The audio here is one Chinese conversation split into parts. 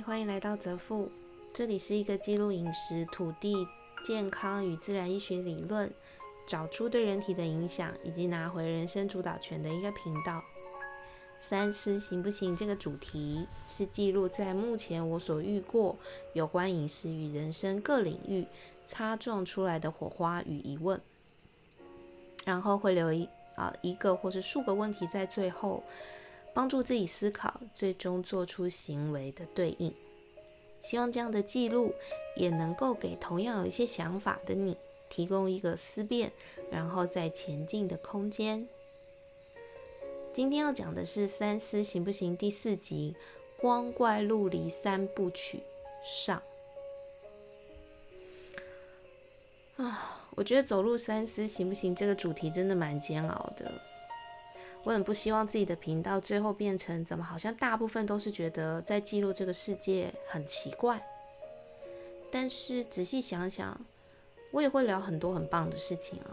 欢迎来到泽富，这里是一个记录饮食、土地、健康与自然医学理论，找出对人体的影响，以及拿回人生主导权的一个频道。三思行不行？这个主题是记录在目前我所遇过有关饮食与人生各领域擦撞出来的火花与疑问，然后会留一啊一个或是数个问题在最后。帮助自己思考，最终做出行为的对应。希望这样的记录也能够给同样有一些想法的你提供一个思辨，然后再前进的空间。今天要讲的是《三思行不行》第四集《光怪陆离三部曲》上。啊，我觉得走路三思行不行这个主题真的蛮煎熬的。我很不希望自己的频道最后变成怎么，好像大部分都是觉得在记录这个世界很奇怪。但是仔细想想，我也会聊很多很棒的事情啊。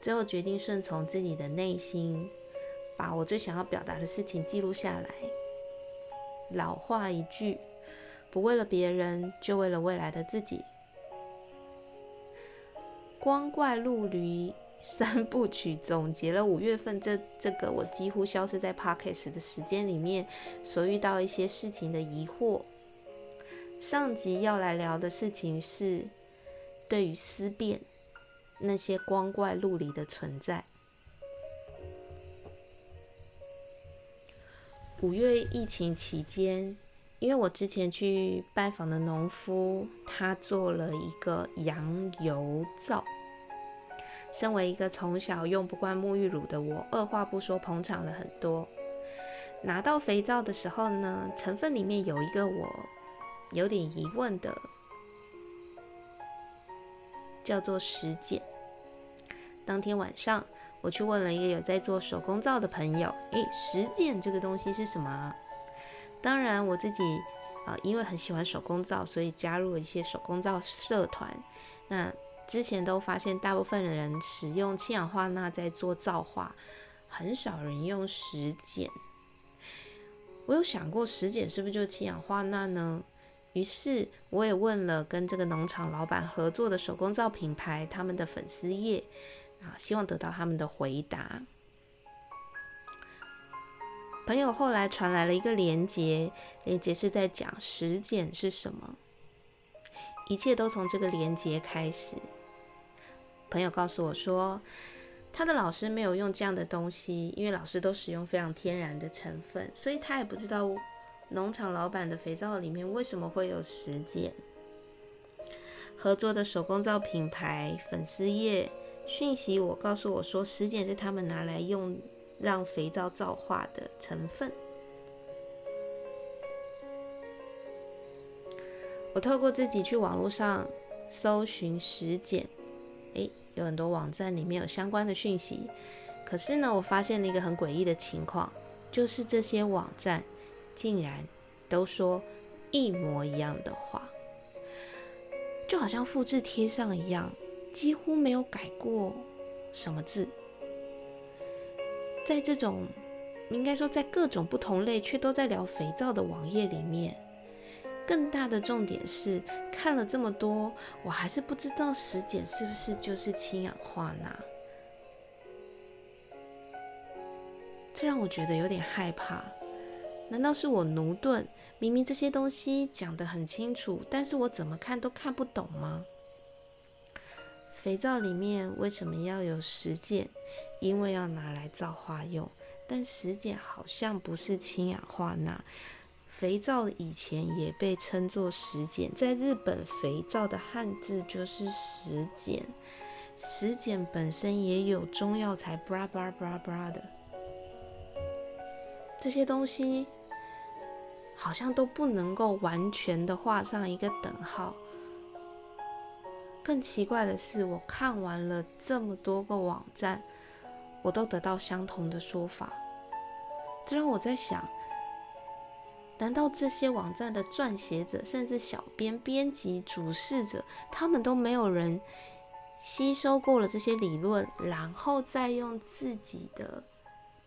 最后决定顺从自己的内心，把我最想要表达的事情记录下来。老话一句，不为了别人，就为了未来的自己。光怪陆离。三部曲总结了五月份这这个我几乎消失在 podcast 的时间里面所遇到一些事情的疑惑。上集要来聊的事情是对于思辨那些光怪陆离的存在。五月疫情期间，因为我之前去拜访的农夫，他做了一个羊油皂。身为一个从小用不惯沐浴乳的我，二话不说捧场了很多。拿到肥皂的时候呢，成分里面有一个我有点疑问的，叫做石碱。当天晚上，我去问了一个有在做手工皂的朋友：“诶，石碱这个东西是什么？”当然，我自己啊，因为很喜欢手工皂，所以加入了一些手工皂社团。那之前都发现，大部分的人使用氢氧化钠在做皂化，很少人用石碱。我有想过，石碱是不是就是氢氧化钠呢？于是我也问了跟这个农场老板合作的手工皂品牌他们的粉丝页啊，希望得到他们的回答。朋友后来传来了一个链接，链接是在讲石碱是什么，一切都从这个链接开始。朋友告诉我说，他的老师没有用这样的东西，因为老师都使用非常天然的成分，所以他也不知道农场老板的肥皂里面为什么会有石碱。合作的手工皂品牌粉丝页讯息我，告诉我说，石碱是他们拿来用让肥皂皂化的成分。我透过自己去网络上搜寻石碱。有很多网站里面有相关的讯息，可是呢，我发现了一个很诡异的情况，就是这些网站竟然都说一模一样的话，就好像复制贴上一样，几乎没有改过什么字。在这种应该说在各种不同类却都在聊肥皂的网页里面。更大的重点是，看了这么多，我还是不知道石碱是不是就是氢氧化钠，这让我觉得有点害怕。难道是我奴钝？明明这些东西讲得很清楚，但是我怎么看都看不懂吗？肥皂里面为什么要有石碱？因为要拿来造化用，但石碱好像不是氢氧化钠。肥皂以前也被称作石碱，在日本，肥皂的汉字就是石碱。石碱本身也有中药材，bra bra bra bra 的，这些东西好像都不能够完全的画上一个等号。更奇怪的是，我看完了这么多个网站，我都得到相同的说法，这让我在想。难道这些网站的撰写者，甚至小编、编辑、主事者，他们都没有人吸收过了这些理论，然后再用自己的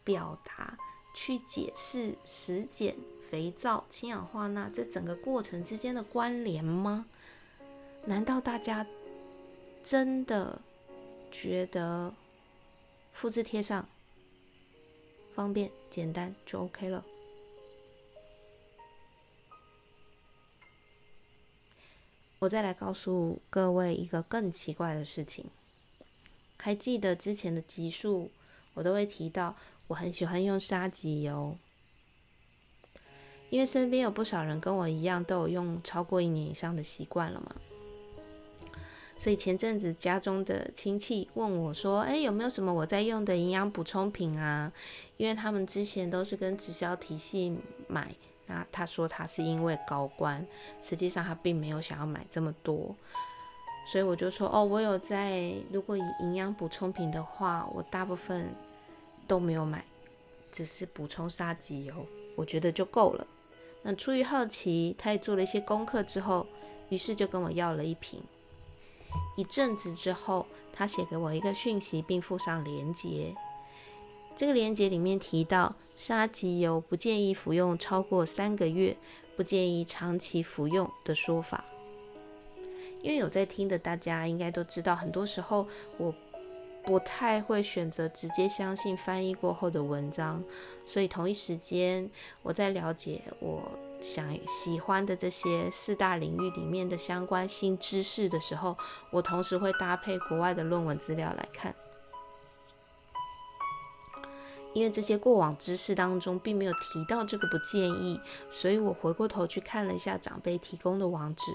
表达去解释食碱、肥皂、氢氧化钠这整个过程之间的关联吗？难道大家真的觉得复制贴上方便简单就 OK 了？我再来告诉各位一个更奇怪的事情，还记得之前的集数，我都会提到我很喜欢用沙棘油。因为身边有不少人跟我一样，都有用超过一年以上的习惯了嘛，所以前阵子家中的亲戚问我说：“哎，有没有什么我在用的营养补充品啊？”因为他们之前都是跟直销体系买，那他说他是因为高官，实际上他并没有想要买这么多，所以我就说：“哦，我有在，如果营养补充品的话，我大部分都没有买，只是补充沙棘油，我觉得就够了。”那出于好奇，他也做了一些功课之后，于是就跟我要了一瓶。一阵子之后，他写给我一个讯息，并附上链接。这个链接里面提到，沙棘油不建议服用超过三个月，不建议长期服用的说法。因为有在听的大家应该都知道，很多时候我。不太会选择直接相信翻译过后的文章，所以同一时间我在了解我想喜欢的这些四大领域里面的相关新知识的时候，我同时会搭配国外的论文资料来看，因为这些过往知识当中并没有提到这个不建议，所以我回过头去看了一下长辈提供的网址。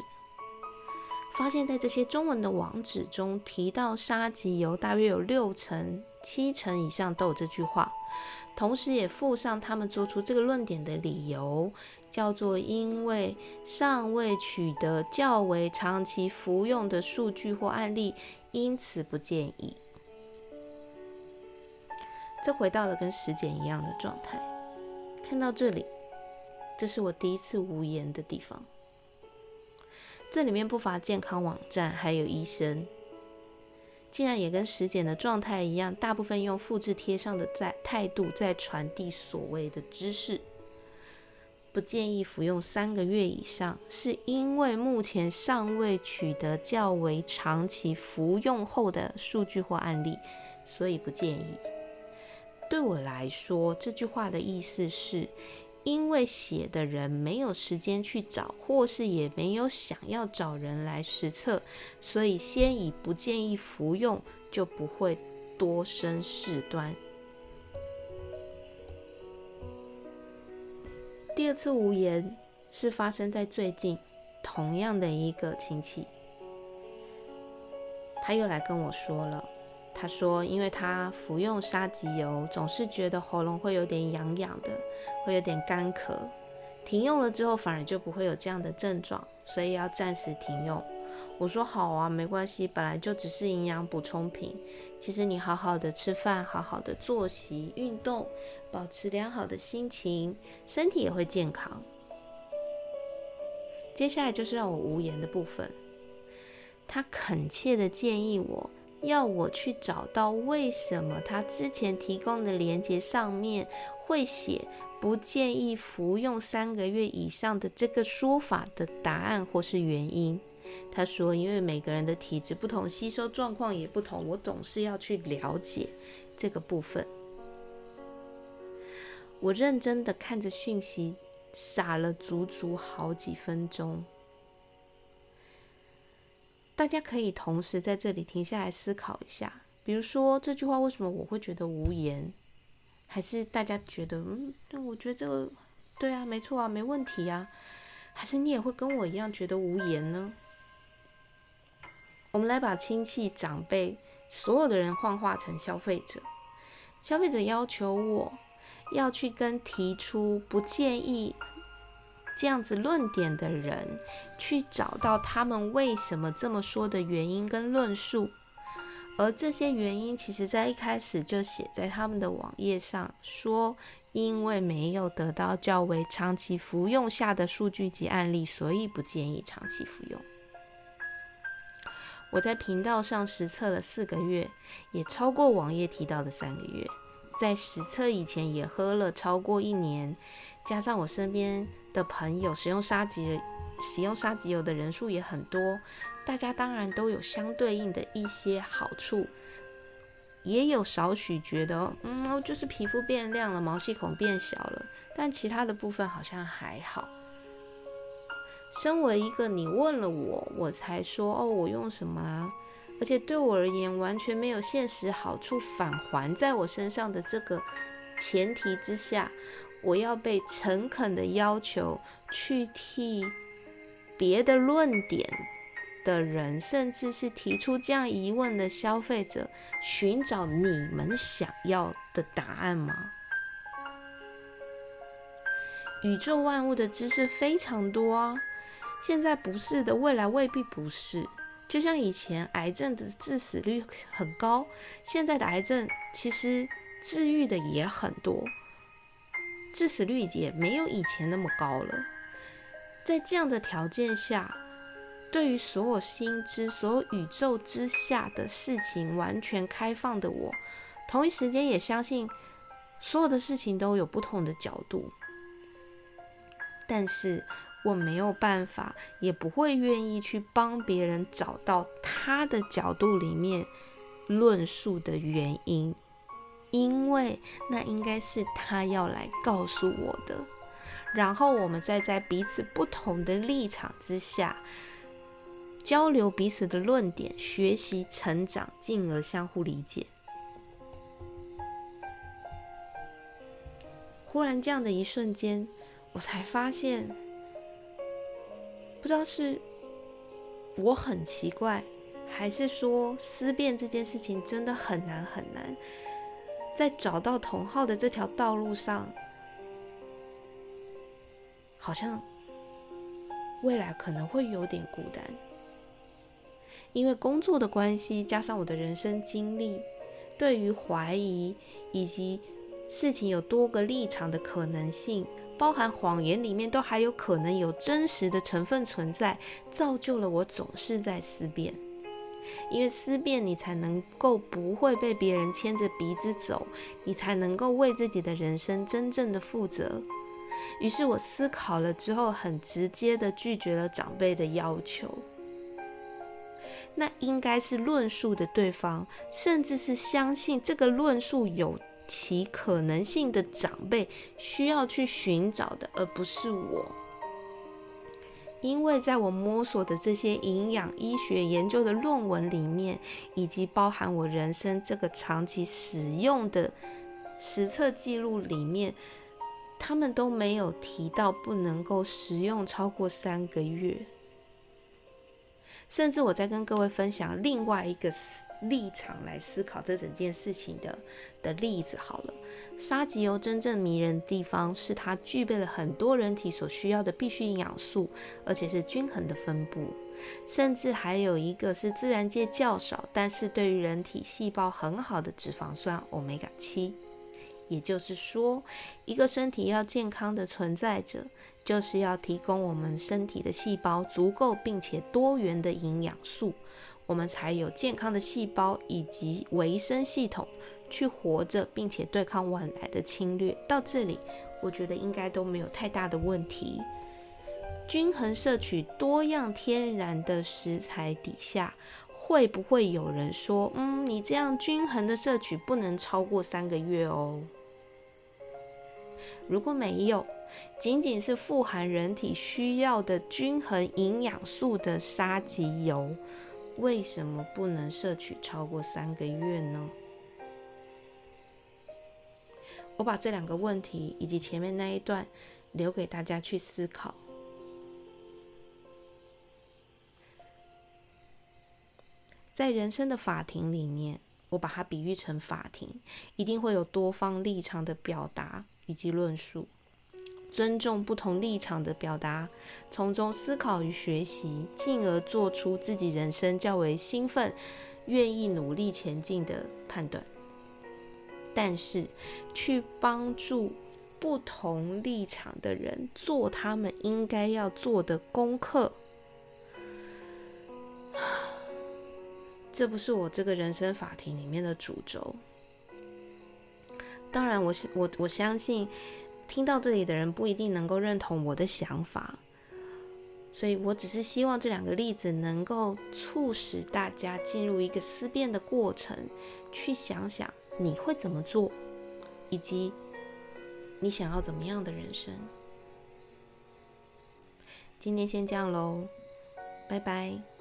发现，在这些中文的网址中提到沙棘油，大约有六成、七成以上都有这句话，同时也附上他们做出这个论点的理由，叫做因为尚未取得较为长期服用的数据或案例，因此不建议。这回到了跟时检一样的状态。看到这里，这是我第一次无言的地方。这里面不乏健康网站，还有医生，竟然也跟实检的状态一样，大部分用复制贴上的在态度在传递所谓的知识，不建议服用三个月以上，是因为目前尚未取得较为长期服用后的数据或案例，所以不建议。对我来说，这句话的意思是。因为写的人没有时间去找，或是也没有想要找人来实测，所以先以不建议服用，就不会多生事端。第二次无言是发生在最近，同样的一个亲戚，他又来跟我说了。他说：“因为他服用沙棘油，总是觉得喉咙会有点痒痒的，会有点干咳。停用了之后，反而就不会有这样的症状，所以要暂时停用。”我说：“好啊，没关系，本来就只是营养补充品。其实你好好的吃饭，好好的作息、运动，保持良好的心情，身体也会健康。”接下来就是让我无言的部分。他恳切的建议我。要我去找到为什么他之前提供的链接上面会写不建议服用三个月以上的这个说法的答案或是原因。他说，因为每个人的体质不同，吸收状况也不同，我总是要去了解这个部分。我认真的看着讯息，傻了足足好几分钟。大家可以同时在这里停下来思考一下，比如说这句话为什么我会觉得无言？还是大家觉得，嗯，我觉得这个对啊，没错啊，没问题啊？还是你也会跟我一样觉得无言呢？我们来把亲戚、长辈所有的人幻化成消费者，消费者要求我要去跟提出不建议。这样子论点的人，去找到他们为什么这么说的原因跟论述，而这些原因其实在一开始就写在他们的网页上，说因为没有得到较为长期服用下的数据及案例，所以不建议长期服用。我在频道上实测了四个月，也超过网页提到的三个月，在实测以前也喝了超过一年，加上我身边的朋友使用沙棘使用沙棘油的人数也很多，大家当然都有相对应的一些好处，也有少许觉得，嗯，就是皮肤变亮了，毛细孔变小了，但其他的部分好像还好。身为一个你问了我，我才说哦，我用什么啊？而且对我而言完全没有现实好处返还在我身上的这个前提之下，我要被诚恳的要求去替别的论点的人，甚至是提出这样疑问的消费者，寻找你们想要的答案吗？宇宙万物的知识非常多啊。现在不是的，未来未必不是。就像以前癌症的致死率很高，现在的癌症其实治愈的也很多，致死率也没有以前那么高了。在这样的条件下，对于所有心之、所有宇宙之下的事情完全开放的我，同一时间也相信所有的事情都有不同的角度，但是。我没有办法，也不会愿意去帮别人找到他的角度里面论述的原因，因为那应该是他要来告诉我的。然后我们再在彼此不同的立场之下交流彼此的论点，学习成长，进而相互理解。忽然这样的一瞬间，我才发现。不知道是我很奇怪，还是说思辨这件事情真的很难很难，在找到同号的这条道路上，好像未来可能会有点孤单，因为工作的关系，加上我的人生经历，对于怀疑以及事情有多个立场的可能性。包含谎言里面都还有可能有真实的成分存在，造就了我总是在思辨，因为思辨你才能够不会被别人牵着鼻子走，你才能够为自己的人生真正的负责。于是我思考了之后，很直接的拒绝了长辈的要求。那应该是论述的对方，甚至是相信这个论述有。其可能性的长辈需要去寻找的，而不是我。因为在我摸索的这些营养医学研究的论文里面，以及包含我人生这个长期使用的实测记录里面，他们都没有提到不能够食用超过三个月。甚至我在跟各位分享另外一个。立场来思考这整件事情的的例子好了。沙棘油真正迷人的地方是它具备了很多人体所需要的必需营养素，而且是均衡的分布，甚至还有一个是自然界较少，但是对于人体细胞很好的脂肪酸欧米伽七。也就是说，一个身体要健康的存在着，就是要提供我们身体的细胞足够并且多元的营养素。我们才有健康的细胞以及维生系统去活着，并且对抗外来的侵略。到这里，我觉得应该都没有太大的问题。均衡摄取多样天然的食材底下，会不会有人说：“嗯，你这样均衡的摄取不能超过三个月哦？”如果没有，仅仅是富含人体需要的均衡营养素的沙棘油。为什么不能摄取超过三个月呢？我把这两个问题以及前面那一段留给大家去思考。在人生的法庭里面，我把它比喻成法庭，一定会有多方立场的表达以及论述。尊重不同立场的表达，从中思考与学习，进而做出自己人生较为兴奋、愿意努力前进的判断。但是，去帮助不同立场的人做他们应该要做的功课，这不是我这个人生法庭里面的主轴。当然，我是我我相信听到这里的人不一定能够认同我的想法，所以我只是希望这两个例子能够促使大家进入一个思辨的过程，去想想你会怎么做，以及你想要怎么样的人生。今天先这样喽，拜拜。